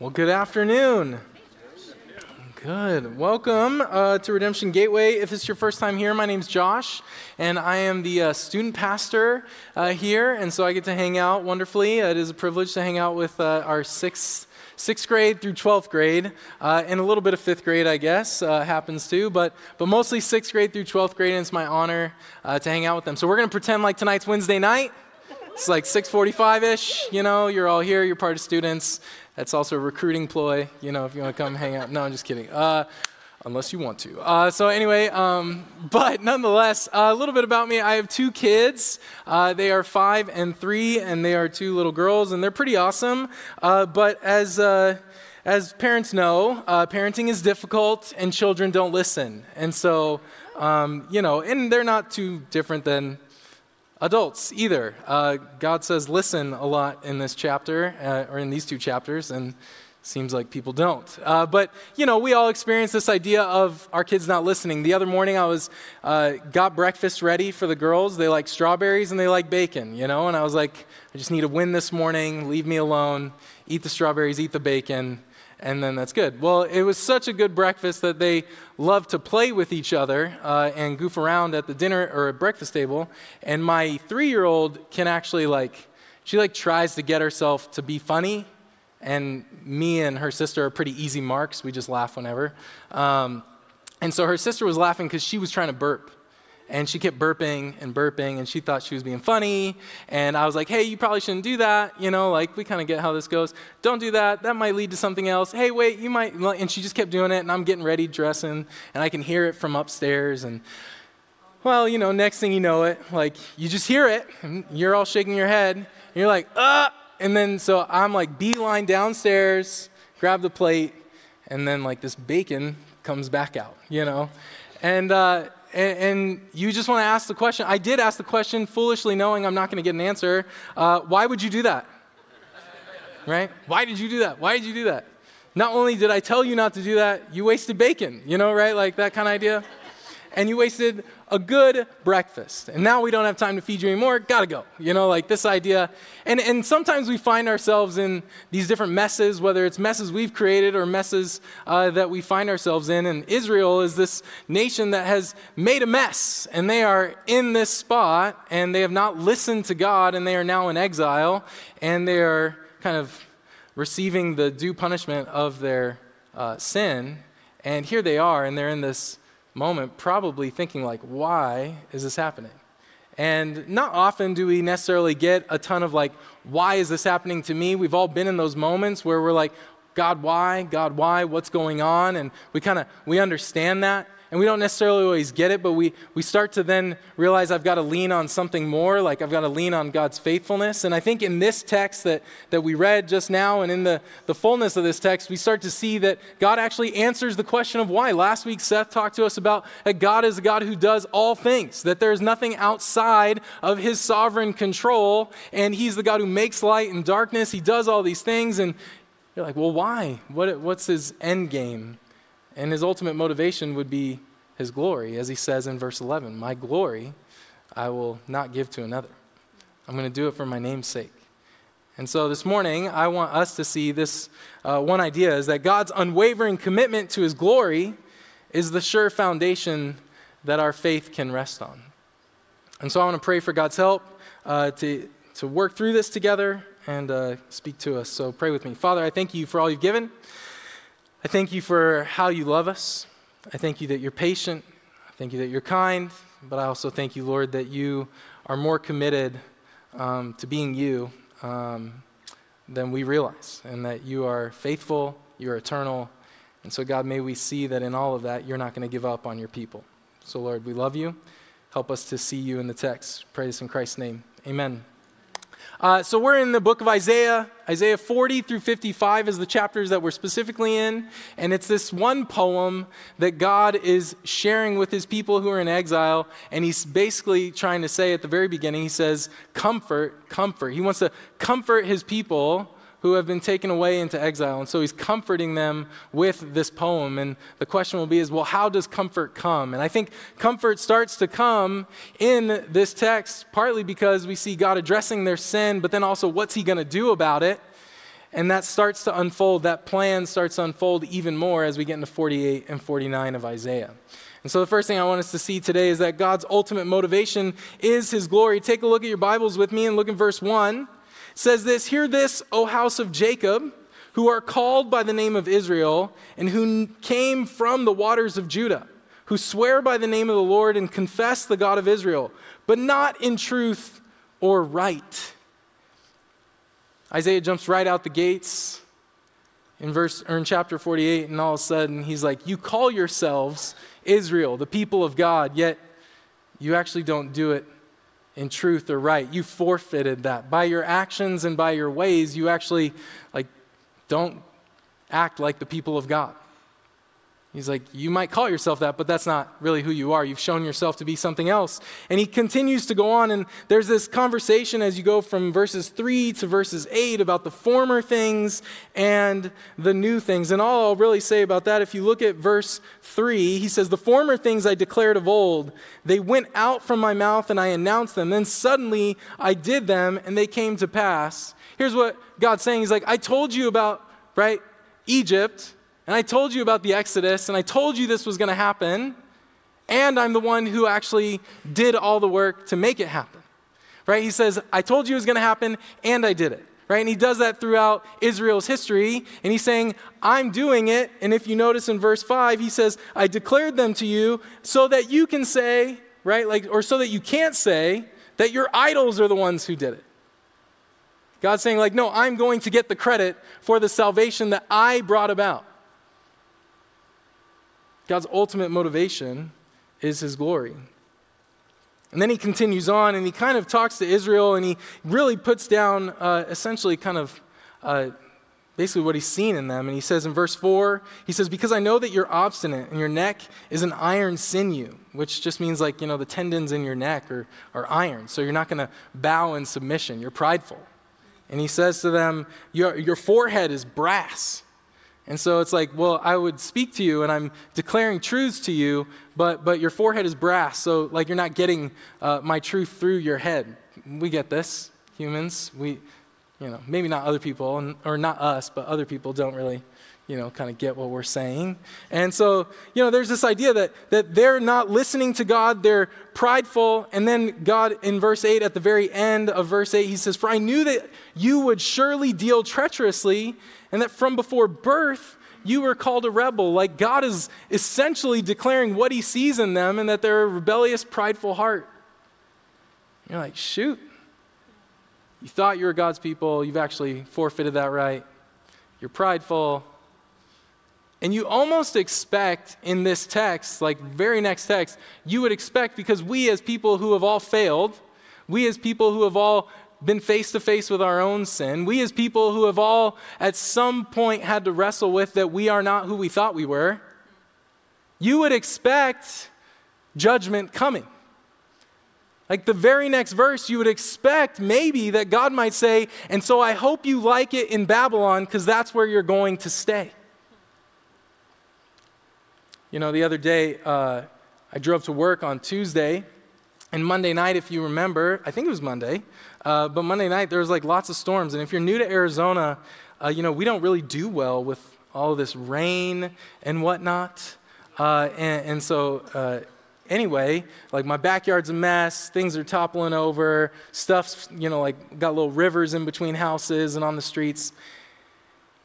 Well, good afternoon. Good. Welcome uh, to Redemption Gateway. If it's your first time here, my name's Josh, and I am the uh, student pastor uh, here, and so I get to hang out wonderfully. It is a privilege to hang out with uh, our sixth, sixth grade through 12th grade, uh, and a little bit of fifth grade, I guess, uh, happens too, but, but mostly sixth grade through 12th grade, and it's my honor to hang out with them. So we're going to pretend like tonight's Wednesday night. It's like 6:45ish, you know, you're all here, you're part of students. That's also a recruiting ploy, you know, if you want to come hang out. No, I'm just kidding. Uh, unless you want to. Uh, so anyway, um, but nonetheless, uh, a little bit about me. I have two kids. Uh, they are five and three, and they are two little girls, and they're pretty awesome. Uh, but as uh, as parents know, uh, parenting is difficult, and children don't listen. And so, um, you know, and they're not too different than adults either. Uh, God says listen a lot in this chapter, uh, or in these two chapters, and seems like people don't. Uh, but, you know, we all experience this idea of our kids not listening. The other morning I was, uh, got breakfast ready for the girls. They like strawberries and they like bacon, you know, and I was like, I just need a win this morning, leave me alone, eat the strawberries, eat the bacon and then that's good. Well, it was such a good breakfast that they love to play with each other uh, and goof around at the dinner or at breakfast table. And my three-year-old can actually like, she like tries to get herself to be funny, and me and her sister are pretty easy marks. We just laugh whenever. Um, and so her sister was laughing because she was trying to burp and she kept burping and burping and she thought she was being funny. And i was like hey you probably shouldn't do that. You know like we kind of get how this goes. Don't do that. That might lead to something else. Hey wait you might and she just kept doing it and i'm getting ready dressing and i can hear it from upstairs. And well you know next thing you know it like you just hear it and you're all shaking your head. And you're like uh and then so i'm like beeline downstairs grab the plate and then like this bacon comes back out you know and uh, and, and you just want to ask the question. I did ask the question foolishly, knowing I'm not going to get an answer. Uh, why would you do that? Right? Why did you do that? Why did you do that? Not only did I tell you not to do that, you wasted bacon, you know, right? Like that kind of idea. And you wasted a good breakfast. And now we don't have time to feed you anymore. Gotta go. You know, like this idea. And, and sometimes we find ourselves in these different messes, whether it's messes we've created or messes uh, that we find ourselves in. And Israel is this nation that has made a mess. And they are in this spot and they have not listened to God and they are now in exile and they are kind of receiving the due punishment of their uh, sin. And here they are, and they're in this moment probably thinking like why is this happening? And not often do we necessarily get a ton of like why is this happening to me? We've all been in those moments where we're like god why god why what's going on and we kind of we understand that and we don't necessarily always get it, but we, we start to then realize I've got to lean on something more, like I've got to lean on God's faithfulness. And I think in this text that, that we read just now and in the, the fullness of this text, we start to see that God actually answers the question of why. Last week, Seth talked to us about that God is a God who does all things, that there is nothing outside of his sovereign control, and he's the God who makes light and darkness. He does all these things. And you're like, well, why? What, what's his end game? And his ultimate motivation would be his glory, as he says in verse 11 My glory I will not give to another. I'm going to do it for my name's sake. And so this morning, I want us to see this uh, one idea is that God's unwavering commitment to his glory is the sure foundation that our faith can rest on. And so I want to pray for God's help uh, to, to work through this together and uh, speak to us. So pray with me. Father, I thank you for all you've given. I thank you for how you love us. I thank you that you're patient. I thank you that you're kind. But I also thank you, Lord, that you are more committed um, to being you um, than we realize, and that you are faithful, you're eternal. And so, God, may we see that in all of that, you're not going to give up on your people. So, Lord, we love you. Help us to see you in the text. Pray this in Christ's name. Amen. Uh, so we're in the book of Isaiah. Isaiah 40 through 55 is the chapters that we're specifically in. And it's this one poem that God is sharing with his people who are in exile. And he's basically trying to say at the very beginning, he says, Comfort, comfort. He wants to comfort his people who have been taken away into exile. And so he's comforting them with this poem. And the question will be is, well, how does comfort come? And I think comfort starts to come in this text, partly because we see God addressing their sin, but then also what's he going to do about it? And that starts to unfold, that plan starts to unfold even more as we get into 48 and 49 of Isaiah. And so, the first thing I want us to see today is that God's ultimate motivation is His glory. Take a look at your Bibles with me and look in verse 1. Says this Hear this, O house of Jacob, who are called by the name of Israel, and who came from the waters of Judah, who swear by the name of the Lord and confess the God of Israel, but not in truth or right. Isaiah jumps right out the gates in verse or in chapter 48 and all of a sudden he's like you call yourselves Israel the people of God yet you actually don't do it in truth or right. You forfeited that. By your actions and by your ways you actually like don't act like the people of God He's like, You might call yourself that, but that's not really who you are. You've shown yourself to be something else. And he continues to go on, and there's this conversation as you go from verses 3 to verses 8 about the former things and the new things. And all I'll really say about that, if you look at verse 3, he says, The former things I declared of old, they went out from my mouth, and I announced them. Then suddenly I did them, and they came to pass. Here's what God's saying He's like, I told you about, right, Egypt and I told you about the Exodus, and I told you this was going to happen, and I'm the one who actually did all the work to make it happen. Right? He says, I told you it was going to happen, and I did it. Right? And he does that throughout Israel's history, and he's saying, I'm doing it. And if you notice in verse 5, he says, I declared them to you so that you can say, right? Like, or so that you can't say that your idols are the ones who did it. God's saying, like, no, I'm going to get the credit for the salvation that I brought about. God's ultimate motivation is his glory. And then he continues on and he kind of talks to Israel and he really puts down uh, essentially kind of uh, basically what he's seen in them. And he says in verse 4, he says, Because I know that you're obstinate and your neck is an iron sinew, which just means like, you know, the tendons in your neck are, are iron. So you're not going to bow in submission. You're prideful. And he says to them, Your, your forehead is brass. And so it's like, well, I would speak to you and I'm declaring truths to you, but, but your forehead is brass, so like you're not getting uh, my truth through your head. We get this, humans. We, you know, maybe not other people, or not us, but other people don't really, you know, kind of get what we're saying. And so, you know, there's this idea that, that they're not listening to God, they're prideful. And then God, in verse 8, at the very end of verse 8, he says, For I knew that you would surely deal treacherously and that from before birth, you were called a rebel. Like God is essentially declaring what he sees in them and that they're a rebellious, prideful heart. You're like, shoot. You thought you were God's people, you've actually forfeited that right. You're prideful. And you almost expect in this text, like very next text, you would expect because we as people who have all failed, we as people who have all been face to face with our own sin. We, as people who have all at some point had to wrestle with that we are not who we thought we were, you would expect judgment coming. Like the very next verse, you would expect maybe that God might say, And so I hope you like it in Babylon because that's where you're going to stay. You know, the other day, uh, I drove to work on Tuesday, and Monday night, if you remember, I think it was Monday, uh, but Monday night, there was like lots of storms. And if you're new to Arizona, uh, you know, we don't really do well with all this rain and whatnot. Uh, and, and, so, uh, anyway, like my backyard's a mess, things are toppling over, stuff's, you know, like got little rivers in between houses and on the streets.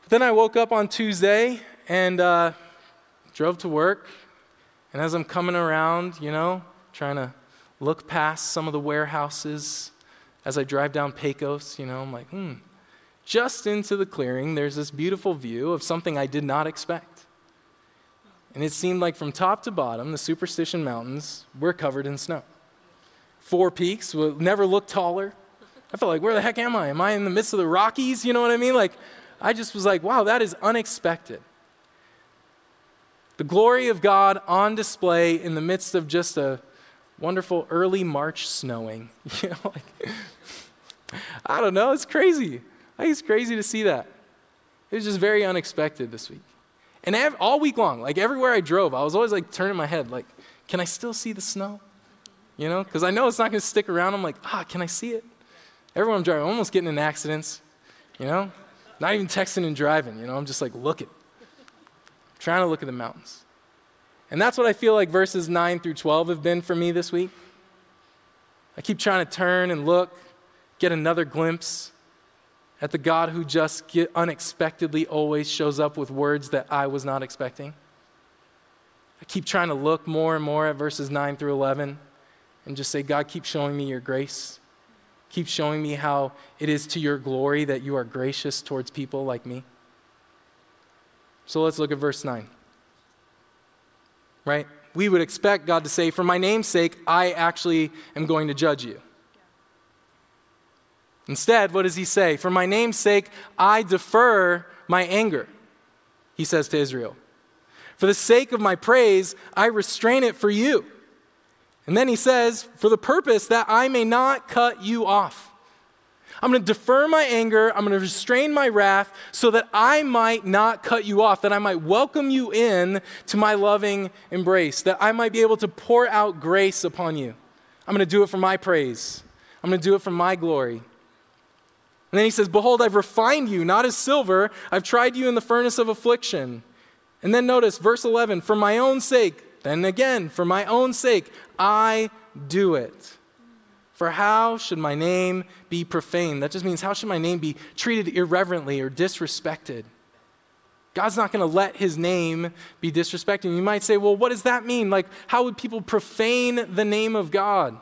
But then I woke up on Tuesday and uh, drove to work. And as I'm coming around, you know, trying to look past some of the warehouses, as I drive down Pecos, you know, I'm like, hmm, just into the clearing, there's this beautiful view of something I did not expect. And it seemed like from top to bottom, the Superstition Mountains were covered in snow. Four peaks will never look taller. I felt like, where the heck am I? Am I in the midst of the Rockies? You know what I mean? Like, I just was like, wow, that is unexpected. The glory of God on display in the midst of just a wonderful early March snowing. You know, like, I don't know, it's crazy. I think it's crazy to see that. It was just very unexpected this week. And all week long, like everywhere I drove, I was always like turning my head, like, can I still see the snow? You know, because I know it's not going to stick around. I'm like, ah, can I see it? Everyone I'm driving, I'm almost getting in accidents. You know, Not even texting and driving, you know, I'm just like looking, trying to look at the mountains. And that's what I feel like verses 9 through 12 have been for me this week. I keep trying to turn and look, get another glimpse at the God who just get, unexpectedly always shows up with words that I was not expecting. I keep trying to look more and more at verses 9 through 11 and just say, God, keep showing me your grace. Keep showing me how it is to your glory that you are gracious towards people like me. So let's look at verse 9. Right? We would expect God to say, For my name's sake, I actually am going to judge you. Instead, what does he say? For my name's sake, I defer my anger, he says to Israel. For the sake of my praise, I restrain it for you. And then he says, For the purpose that I may not cut you off. I'm going to defer my anger. I'm going to restrain my wrath so that I might not cut you off, that I might welcome you in to my loving embrace, that I might be able to pour out grace upon you. I'm going to do it for my praise. I'm going to do it for my glory. And then he says, Behold, I've refined you, not as silver. I've tried you in the furnace of affliction. And then notice verse 11, for my own sake, then again, for my own sake, I do it. For how should my name be profaned? That just means how should my name be treated irreverently or disrespected? God's not going to let his name be disrespected. You might say, well, what does that mean? Like, how would people profane the name of God?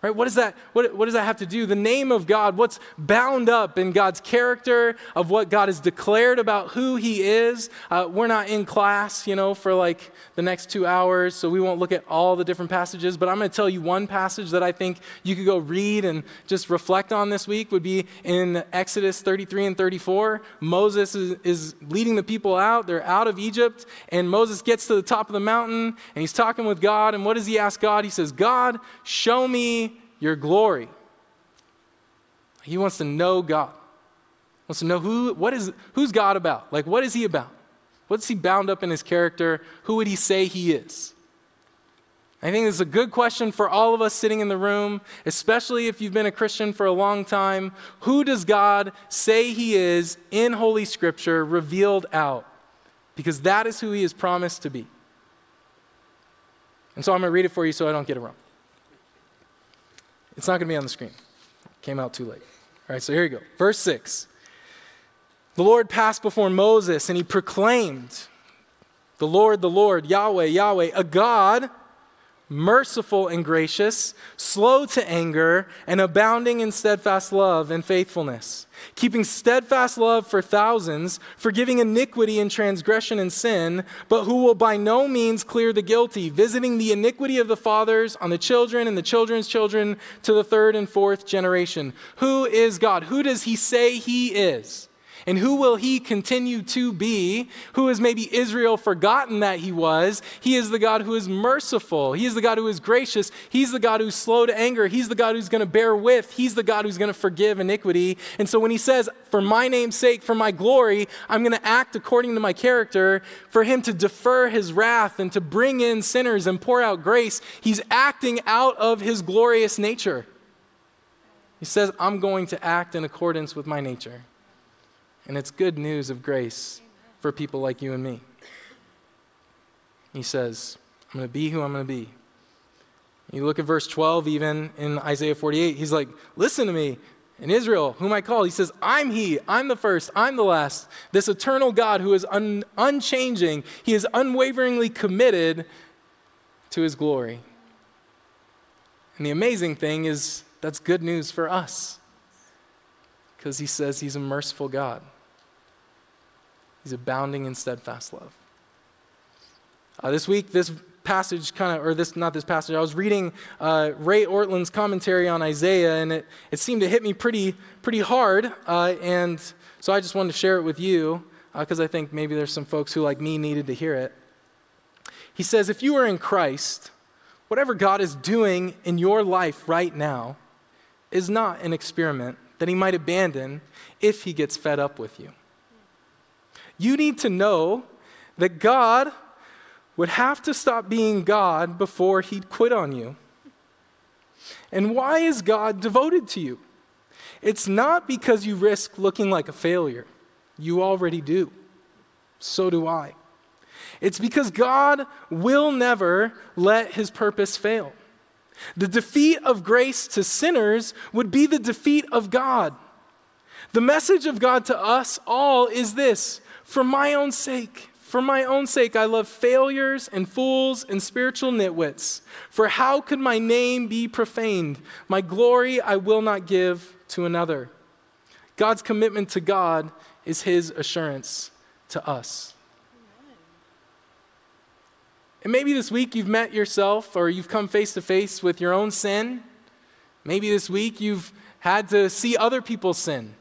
Right? What does, that, what, what does that have to do? The name of God, what's bound up in God's character, of what God has declared about who He is. Uh, we're not in class, you know, for like the next two hours, so we won't look at all the different passages, but I'm going to tell you one passage that I think you could go read and just reflect on this week would be in Exodus 33 and 34. Moses is, is leading the people out. They're out of Egypt, and Moses gets to the top of the mountain, and he's talking with God, and what does he ask God? He says, God, show me your glory. He wants to know God. He wants to know who, what is, who's God about? Like, what is he about? What's he bound up in his character? Who would he say he is? I think this is a good question for all of us sitting in the room, especially if you've been a Christian for a long time. Who does God say he is in Holy Scripture revealed out? Because that is who he is promised to be. And so I'm going to read it for you so I don't get it wrong. It's not going to be on the screen. Came out too late. All right, so here you go. Verse 6. The Lord passed before Moses and he proclaimed, The Lord, the Lord, Yahweh, Yahweh, a God merciful and gracious, slow to anger, and abounding in steadfast love and faithfulness, keeping steadfast love for thousands, forgiving iniquity and transgression and sin, but who will by no means clear the guilty, visiting the iniquity of the fathers on the children and the children's children to the third and fourth generation. Who is God? Who does he say he is? And who will he continue to be? Who has maybe Israel forgotten that he was? He is the God who is merciful. He is the God who is gracious. He's the God who's slow to anger. He's the God who's going to bear with. He's the God who's going to forgive iniquity. And so when he says, For my name's sake, for my glory, I'm going to act according to my character, for him to defer his wrath and to bring in sinners and pour out grace, he's acting out of his glorious nature. He says, I'm going to act in accordance with my nature. And it's good news of grace for people like you and me. He says, I'm going to be who I'm going to be. You look at verse 12, even in Isaiah 48, he's like, Listen to me. In Israel, whom I call, he says, I'm he, I'm the first, I'm the last. This eternal God who is un- unchanging, he is unwaveringly committed to his glory. And the amazing thing is, that's good news for us because he says he's a merciful God. He's abounding in steadfast love. Uh, this week, this passage kind of, or this, not this passage, I was reading uh, Ray Ortlund's commentary on Isaiah, and it, it seemed to hit me pretty, pretty hard. Uh, and so I just wanted to share it with you because uh, I think maybe there's some folks who, like me, needed to hear it. He says, If you are in Christ, whatever God is doing in your life right now is not an experiment that he might abandon if he gets fed up with you. You need to know that God would have to stop being God before he'd quit on you. And why is God devoted to you? It's not because you risk looking like a failure. You already do. So do I. It's because God will never let his purpose fail. The defeat of grace to sinners would be the defeat of God. The message of God to us all is this for my own sake, for my own sake, I love failures and fools and spiritual nitwits. For how could my name be profaned? My glory I will not give to another. God's commitment to God is his assurance to us. And maybe this week you've met yourself or you've come face to face with your own sin. Maybe this week you've had to see other people's sin.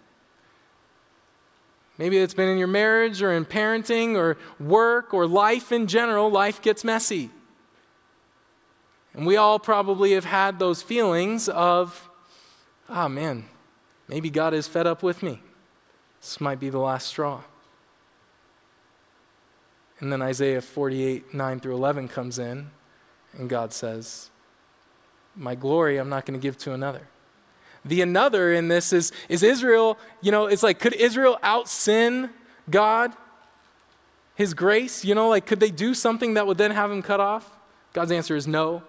Maybe it's been in your marriage or in parenting or work or life in general. Life gets messy. And we all probably have had those feelings of, oh man, maybe God is fed up with me. This might be the last straw. And then Isaiah 48, 9 through 11 comes in, and God says, My glory I'm not going to give to another. The another in this is, is Israel, you know, it's like, could Israel out sin God? His grace? You know, like, could they do something that would then have him cut off? God's answer is no.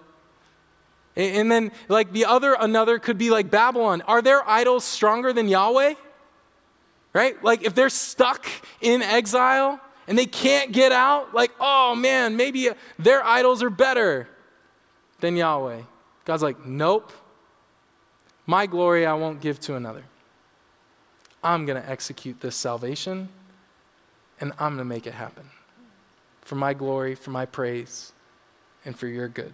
And then, like, the other another could be like Babylon. Are their idols stronger than Yahweh? Right? Like, if they're stuck in exile, and they can't get out, like, oh man, maybe uh, their idols are better than Yahweh. God's like, nope. My glory I won't give to another. I'm going to execute this salvation and I'm going to make it happen for my glory, for my praise, and for your good.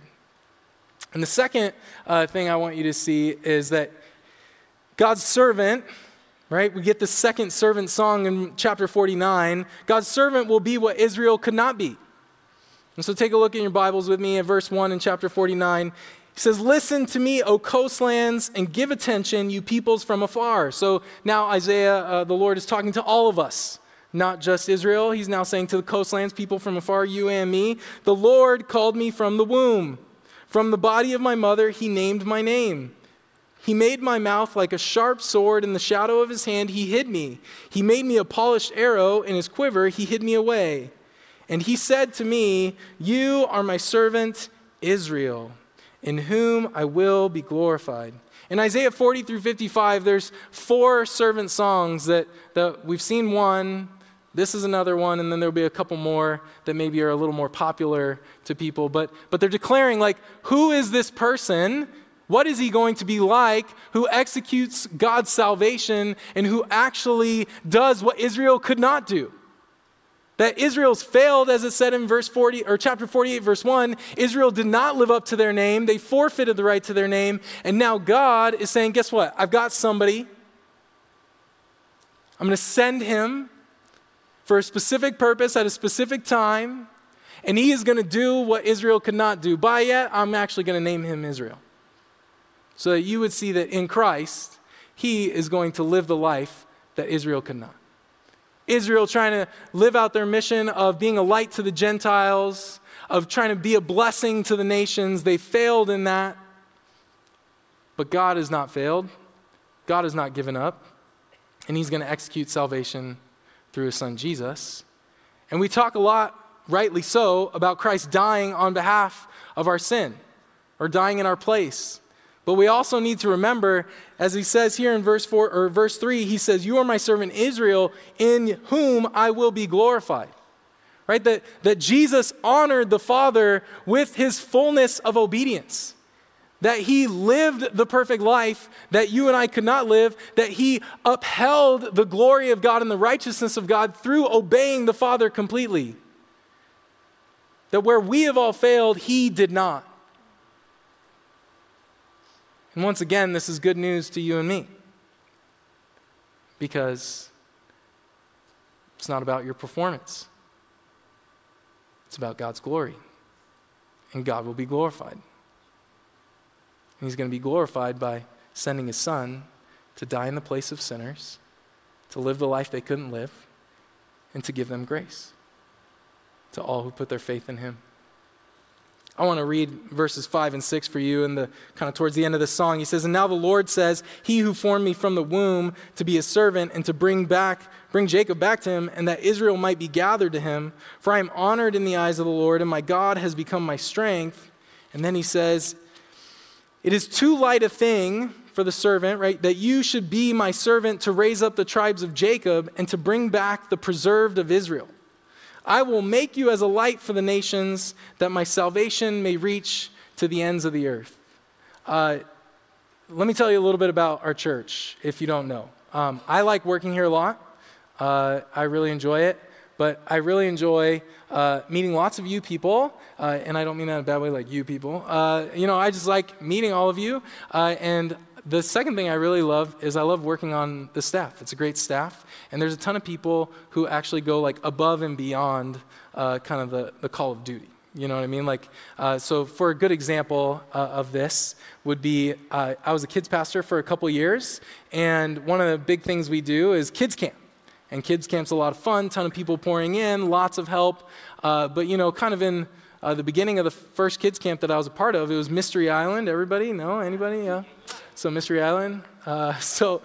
And the second uh, thing I want you to see is that God's servant right? We get the second servant song in chapter 49. God's servant will be what Israel could not be. And so take a look in your Bibles with me at verse 1 in chapter 49. He says, Listen to me, O coastlands, and give attention, you peoples from afar. So now Isaiah, uh, the Lord, is talking to all of us, not just Israel. He's now saying to the coastlands, people from afar, you and me, The Lord called me from the womb. From the body of my mother, he named my name. He made my mouth like a sharp sword. In the shadow of his hand, he hid me. He made me a polished arrow. In his quiver, he hid me away. And he said to me, You are my servant Israel, in whom I will be glorified. In Isaiah 40 through 55, there's four servant songs that, that we've seen one. This is another one, and then there'll be a couple more that maybe are a little more popular to people. But, but they're declaring, like, who is this person what is he going to be like who executes God's salvation and who actually does what Israel could not do? That Israel's failed, as it said in verse 40 or chapter 48, verse 1. Israel did not live up to their name. They forfeited the right to their name. And now God is saying, guess what? I've got somebody. I'm going to send him for a specific purpose at a specific time. And he is going to do what Israel could not do. By yet, I'm actually going to name him Israel so that you would see that in Christ, he is going to live the life that Israel could not. Israel trying to live out their mission of being a light to the Gentiles, of trying to be a blessing to the nations. They failed in that. But God has not failed. God has not given up. And He's going to execute salvation through His Son Jesus. And we talk a lot, rightly so, about Christ dying on behalf of our sin or dying in our place. But we also need to remember, as he says here in verse 4 or verse 3, he says, You are my servant Israel, in whom I will be glorified. Right? That, that Jesus honored the Father with his fullness of obedience. That he lived the perfect life that you and I could not live, that he upheld the glory of God and the righteousness of God through obeying the Father completely. That where we have all failed, he did not. And once again, this is good news to you and me because it's not about your performance, it's about God's glory. And God will be glorified. And He's going to be glorified by sending His Son to die in the place of sinners, to live the life they couldn't live, and to give them grace to all who put their faith in Him. I want to read verses 5 and 6 for you and the kind of towards the end of the song. He says, And now the Lord says, He who formed me from the womb to be his servant and to bring back, bring Jacob back to him, and that Israel might be gathered to him. For I am honored in the eyes of the Lord, and my God has become my strength. And then he says, It is too light a thing for the servant, right, that you should be my servant to raise up the tribes of Jacob and to bring back the preserved of Israel. I will make you as a light for the nations, that my salvation may reach to the ends of the earth. Uh, let me tell you a little bit about our church, if you don't know. Um, I like working here a lot. Uh, I really enjoy it, but I really enjoy uh, meeting lots of you people, uh, and I don't mean that in a bad way, like you people. Uh, you know, I just like meeting all of you, uh, and the second thing I really love is I love working on the staff. It's a great staff, and there's a ton of people who actually go like above and beyond uh, kind of the, the call of duty. You know what I mean? Like, uh, so for a good example uh, of this would be uh, I was a kids pastor for a couple years, and one of the big things we do is kids camp. And kids camp's a lot of fun, ton of people pouring in, lots of help. Uh, but you know, kind of in uh, the beginning of the first kids camp that I was a part of, it was Mystery Island. Everybody? No? Anybody? Yeah. So Mystery Island. Uh, so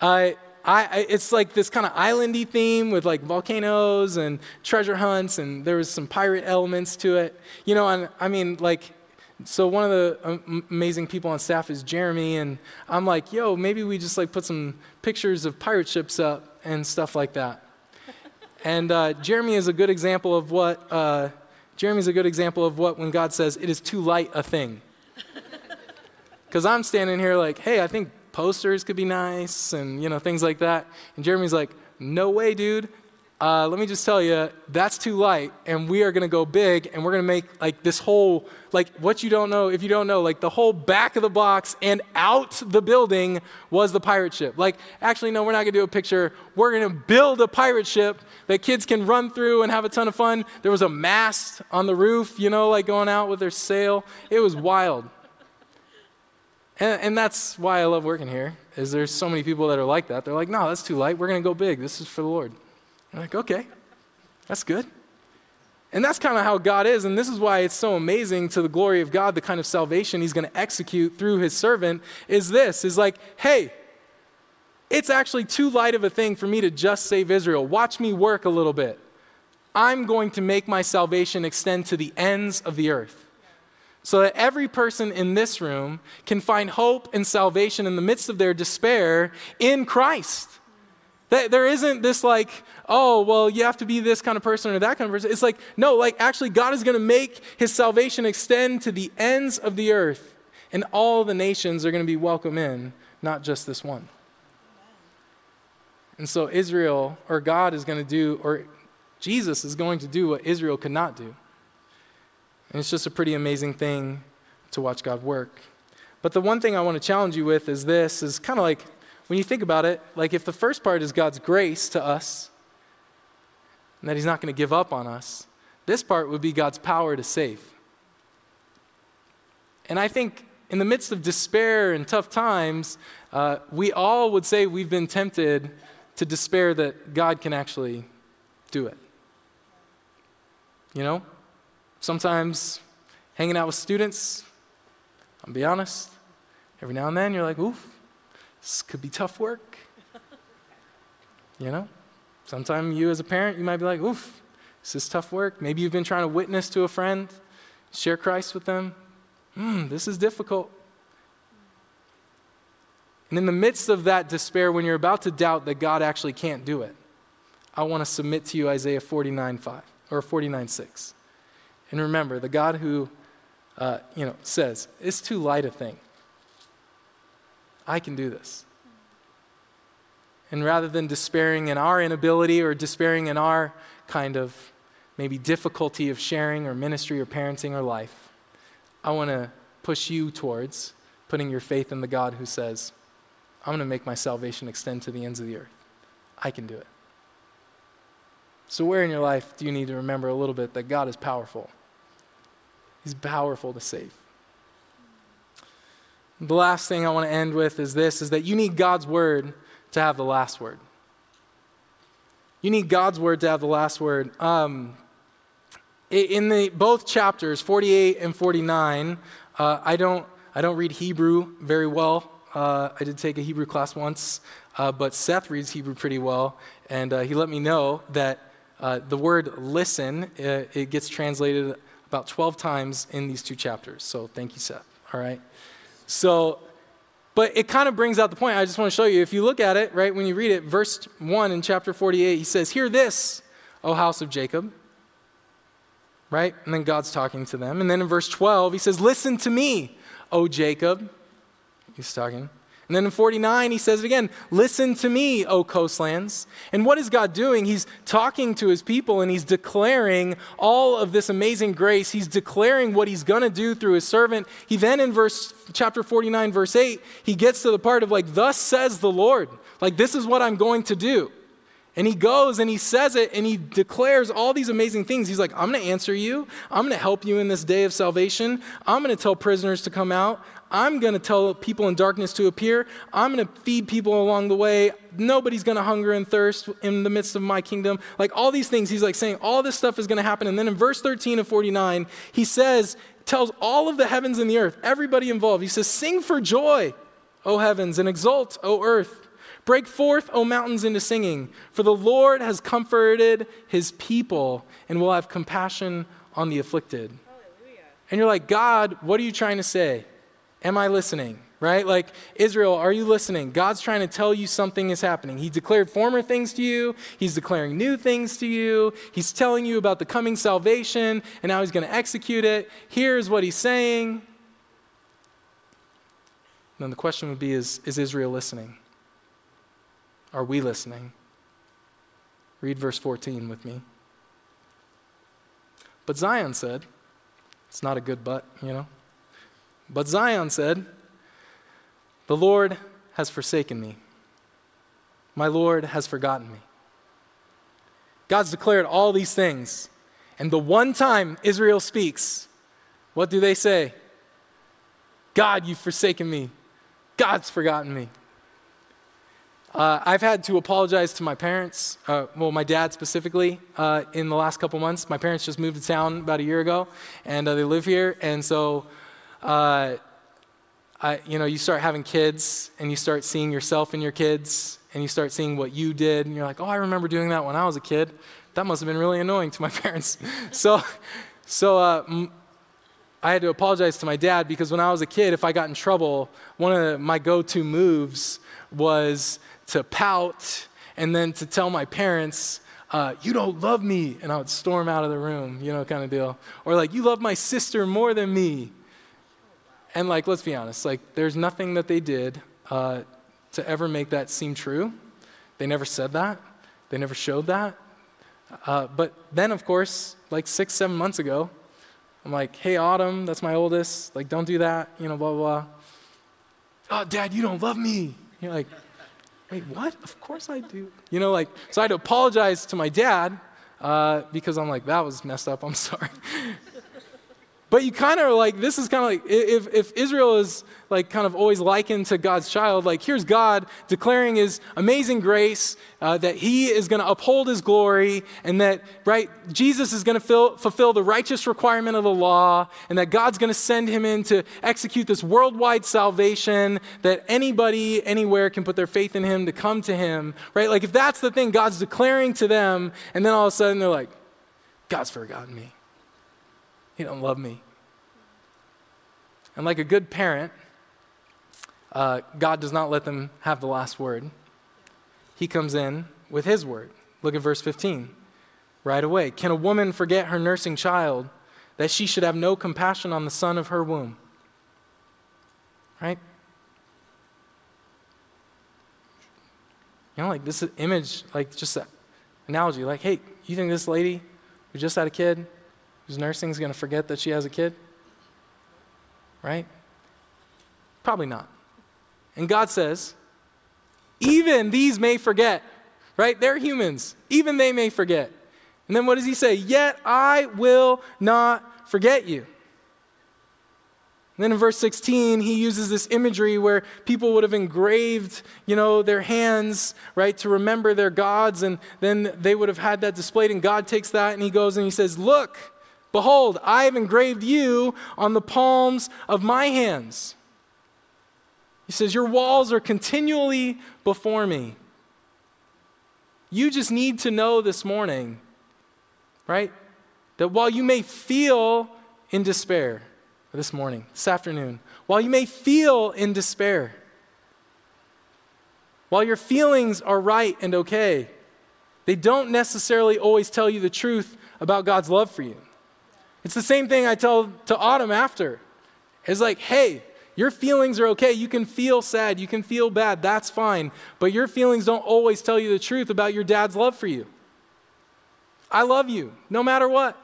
I, I, it's like this kind of islandy theme with like volcanoes and treasure hunts, and there was some pirate elements to it. You know, and I mean, like, so one of the amazing people on staff is Jeremy, and I'm like, yo, maybe we just like put some pictures of pirate ships up and stuff like that. and uh, Jeremy is a good example of what. Uh, Jeremy's a good example of what when God says it is too light a thing. Because I'm standing here like, hey, I think posters could be nice and, you know, things like that. And Jeremy's like, no way, dude. Uh, let me just tell you, that's too light, and we are going to go big, and we're going to make like this whole, like what you don't know, if you don't know, like the whole back of the box and out the building was the pirate ship. Like, actually, no, we're not going to do a picture. We're going to build a pirate ship that kids can run through and have a ton of fun. There was a mast on the roof, you know, like going out with their sail. It was wild. And, and, that's why I love working here, is there's so many people that are like that. They're like, no, that's too light. We're going to go big. This is for the Lord. I'm like, okay, that's good. And that's kind of how God is. And this is why it's so amazing to the glory of God, the kind of salvation he's going to execute through his servant is this, is like, hey, it's actually too light of a thing for me to just save Israel. Watch me work a little bit. I'm going to make my salvation extend to the ends of the earth so that every person in this room can find hope and salvation in the midst of their despair in Christ. There isn't this like, oh, well, you have to be this kind of person or that kind of person. It's like, no, like actually, God is going to make his salvation extend to the ends of the earth, and all the nations are going to be welcome in, not just this one. And so, Israel, or God is going to do, or Jesus is going to do what Israel could not do. And it's just a pretty amazing thing to watch God work. But the one thing I want to challenge you with is this is kind of like when you think about it, like if the first part is God's grace to us, and that He's not going to give up on us, this part would be God's power to save. And I think in the midst of despair and tough times, uh, we all would say we've been tempted to despair that God can actually do it. You know? Sometimes hanging out with students, I'll be honest, every now and then you're like, oof, this could be tough work. you know? Sometimes you as a parent, you might be like, oof, this is tough work. Maybe you've been trying to witness to a friend, share Christ with them. Hmm, this is difficult. And in the midst of that despair, when you're about to doubt that God actually can't do it, I want to submit to you Isaiah 49 5 or 49 6. And remember, the God who uh, you know, says, it's too light a thing. I can do this. And rather than despairing in our inability or despairing in our kind of maybe difficulty of sharing or ministry or parenting or life, I want to push you towards putting your faith in the God who says, I'm going to make my salvation extend to the ends of the earth. I can do it. So, where in your life do you need to remember a little bit that God is powerful? He's powerful to save. The last thing I want to end with is this is that you need God's word to have the last word. You need God's word to have the last word. Um, in the both chapters, 48 and 49, uh, I don't I don't read Hebrew very well. Uh, I did take a Hebrew class once, uh, but Seth reads Hebrew pretty well, and uh, he let me know that uh, the word "listen" uh, it gets translated about 12 times in these two chapters. So thank you, Seth. All right. So, but it kind of brings out the point. I just want to show you. If you look at it, right, when you read it, verse one in chapter 48, he says, "Hear this, O house of Jacob." right? And then God's talking to them. And then in verse 12, he says, Listen to me, O Jacob. He's talking. And then in 49, he says it again Listen to me, O coastlands. And what is God doing? He's talking to his people and he's declaring all of this amazing grace. He's declaring what he's going to do through his servant. He then, in verse chapter 49, verse 8, he gets to the part of like, Thus says the Lord. Like, this is what I'm going to do. And he goes and he says it and he declares all these amazing things. He's like, I'm going to answer you. I'm going to help you in this day of salvation. I'm going to tell prisoners to come out. I'm going to tell people in darkness to appear. I'm going to feed people along the way. Nobody's going to hunger and thirst in the midst of my kingdom. Like all these things, he's like saying all this stuff is going to happen. And then in verse 13 of 49, he says, tells all of the heavens and the earth, everybody involved, he says, Sing for joy, O heavens, and exult, O earth. Break forth, O mountains, into singing, for the Lord has comforted his people and will have compassion on the afflicted. Hallelujah. And you're like, God, what are you trying to say? Am I listening? Right? Like, Israel, are you listening? God's trying to tell you something is happening. He declared former things to you, He's declaring new things to you, He's telling you about the coming salvation, and now He's going to execute it. Here's what He's saying. Then the question would be is, is Israel listening? Are we listening? Read verse 14 with me. But Zion said, it's not a good but, you know. But Zion said, The Lord has forsaken me. My Lord has forgotten me. God's declared all these things. And the one time Israel speaks, what do they say? God, you've forsaken me. God's forgotten me. Uh, I've had to apologize to my parents, uh, well, my dad specifically, uh, in the last couple months. My parents just moved to town about a year ago, and uh, they live here. And so, uh, I, you know, you start having kids, and you start seeing yourself in your kids, and you start seeing what you did, and you're like, oh, I remember doing that when I was a kid. That must have been really annoying to my parents. so, so uh, m- I had to apologize to my dad because when I was a kid, if I got in trouble, one of my go-to moves was to pout and then to tell my parents, uh, you don't love me, and I would storm out of the room, you know, kind of deal. Or like, you love my sister more than me. And like, let's be honest, like, there's nothing that they did uh, to ever make that seem true. They never said that, they never showed that. Uh, but then, of course, like six, seven months ago, I'm like, hey, Autumn, that's my oldest, like, don't do that, you know, blah, blah, blah. Oh, Dad, you don't love me. You're like, wait, what? Of course I do. You know, like, so I had to apologize to my dad uh, because I'm like, that was messed up. I'm sorry. But you kind of like, this is kind of like, if, if Israel is like kind of always likened to God's child. Like, here's God declaring his amazing grace, uh, that he is going to uphold his glory, and that, right, Jesus is going to fulfill the righteous requirement of the law, and that God's going to send him in to execute this worldwide salvation, that anybody, anywhere can put their faith in him to come to him, right? Like, if that's the thing God's declaring to them, and then all of a sudden they're like, God's forgotten me. He don't love me. And like a good parent, uh, God does not let them have the last word. He comes in with his word. Look at verse 15. Right away. Can a woman forget her nursing child that she should have no compassion on the son of her womb? Right? You know, like this image, like just an analogy, like, hey, you think this lady who just had a kid, who's nursing, is going to forget that she has a kid? Right? Probably not. And God says, even these may forget, right? They're humans. Even they may forget. And then what does he say? Yet I will not forget you. And then in verse 16, he uses this imagery where people would have engraved, you know, their hands, right, to remember their gods, and then they would have had that displayed, and God takes that and he goes and he says, Look, Behold, I have engraved you on the palms of my hands. He says, Your walls are continually before me. You just need to know this morning, right? That while you may feel in despair, this morning, this afternoon, while you may feel in despair, while your feelings are right and okay, they don't necessarily always tell you the truth about God's love for you. It's the same thing I tell to Autumn after. It's like, hey, your feelings are okay. You can feel sad. You can feel bad. That's fine. But your feelings don't always tell you the truth about your dad's love for you. I love you no matter what.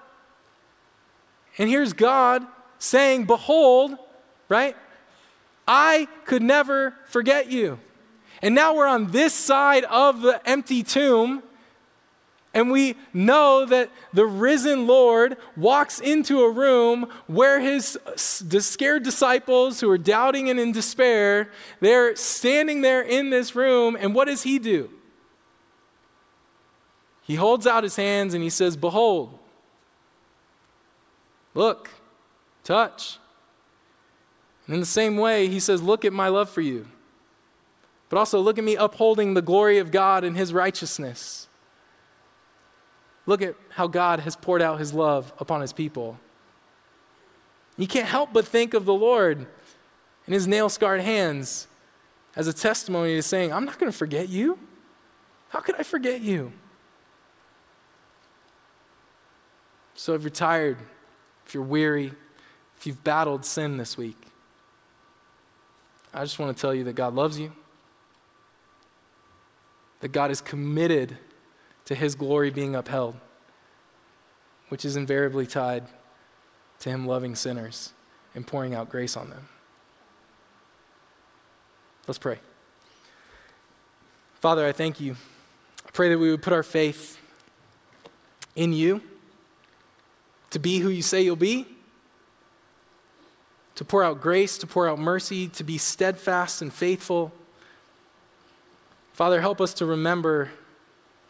And here's God saying, Behold, right? I could never forget you. And now we're on this side of the empty tomb and we know that the risen Lord walks into a room where his scared disciples who are doubting and in despair, they're standing there in this room. And what does he do? He holds out his hands and he says, Behold, look, touch. And in the same way, he says, Look at my love for you. But also, look at me upholding the glory of God and his righteousness. Look at how God has poured out his love upon his people. You can't help but think of the Lord in his nail scarred hands as a testimony to saying, I'm not going to forget you. How could I forget you? So if you're tired, if you're weary, if you've battled sin this week, I just want to tell you that God loves you, that God is committed to his glory being upheld, which is invariably tied to him loving sinners and pouring out grace on them. Let's pray. Father, I thank you. I pray that we would put our faith in you to be who you say you'll be, to pour out grace, to pour out mercy, to be steadfast and faithful. Father, help us to remember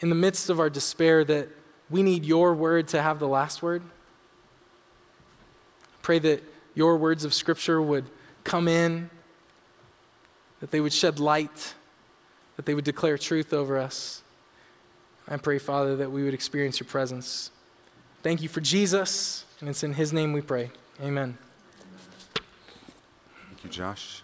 in the midst of our despair that we need your word to have the last word. Pray that your words of Scripture would come in, that they would shed light, that they would declare truth over us. I pray, Father, that we would experience your presence. Thank you for Jesus, and it's in his name we pray. Amen. Thank you, Josh.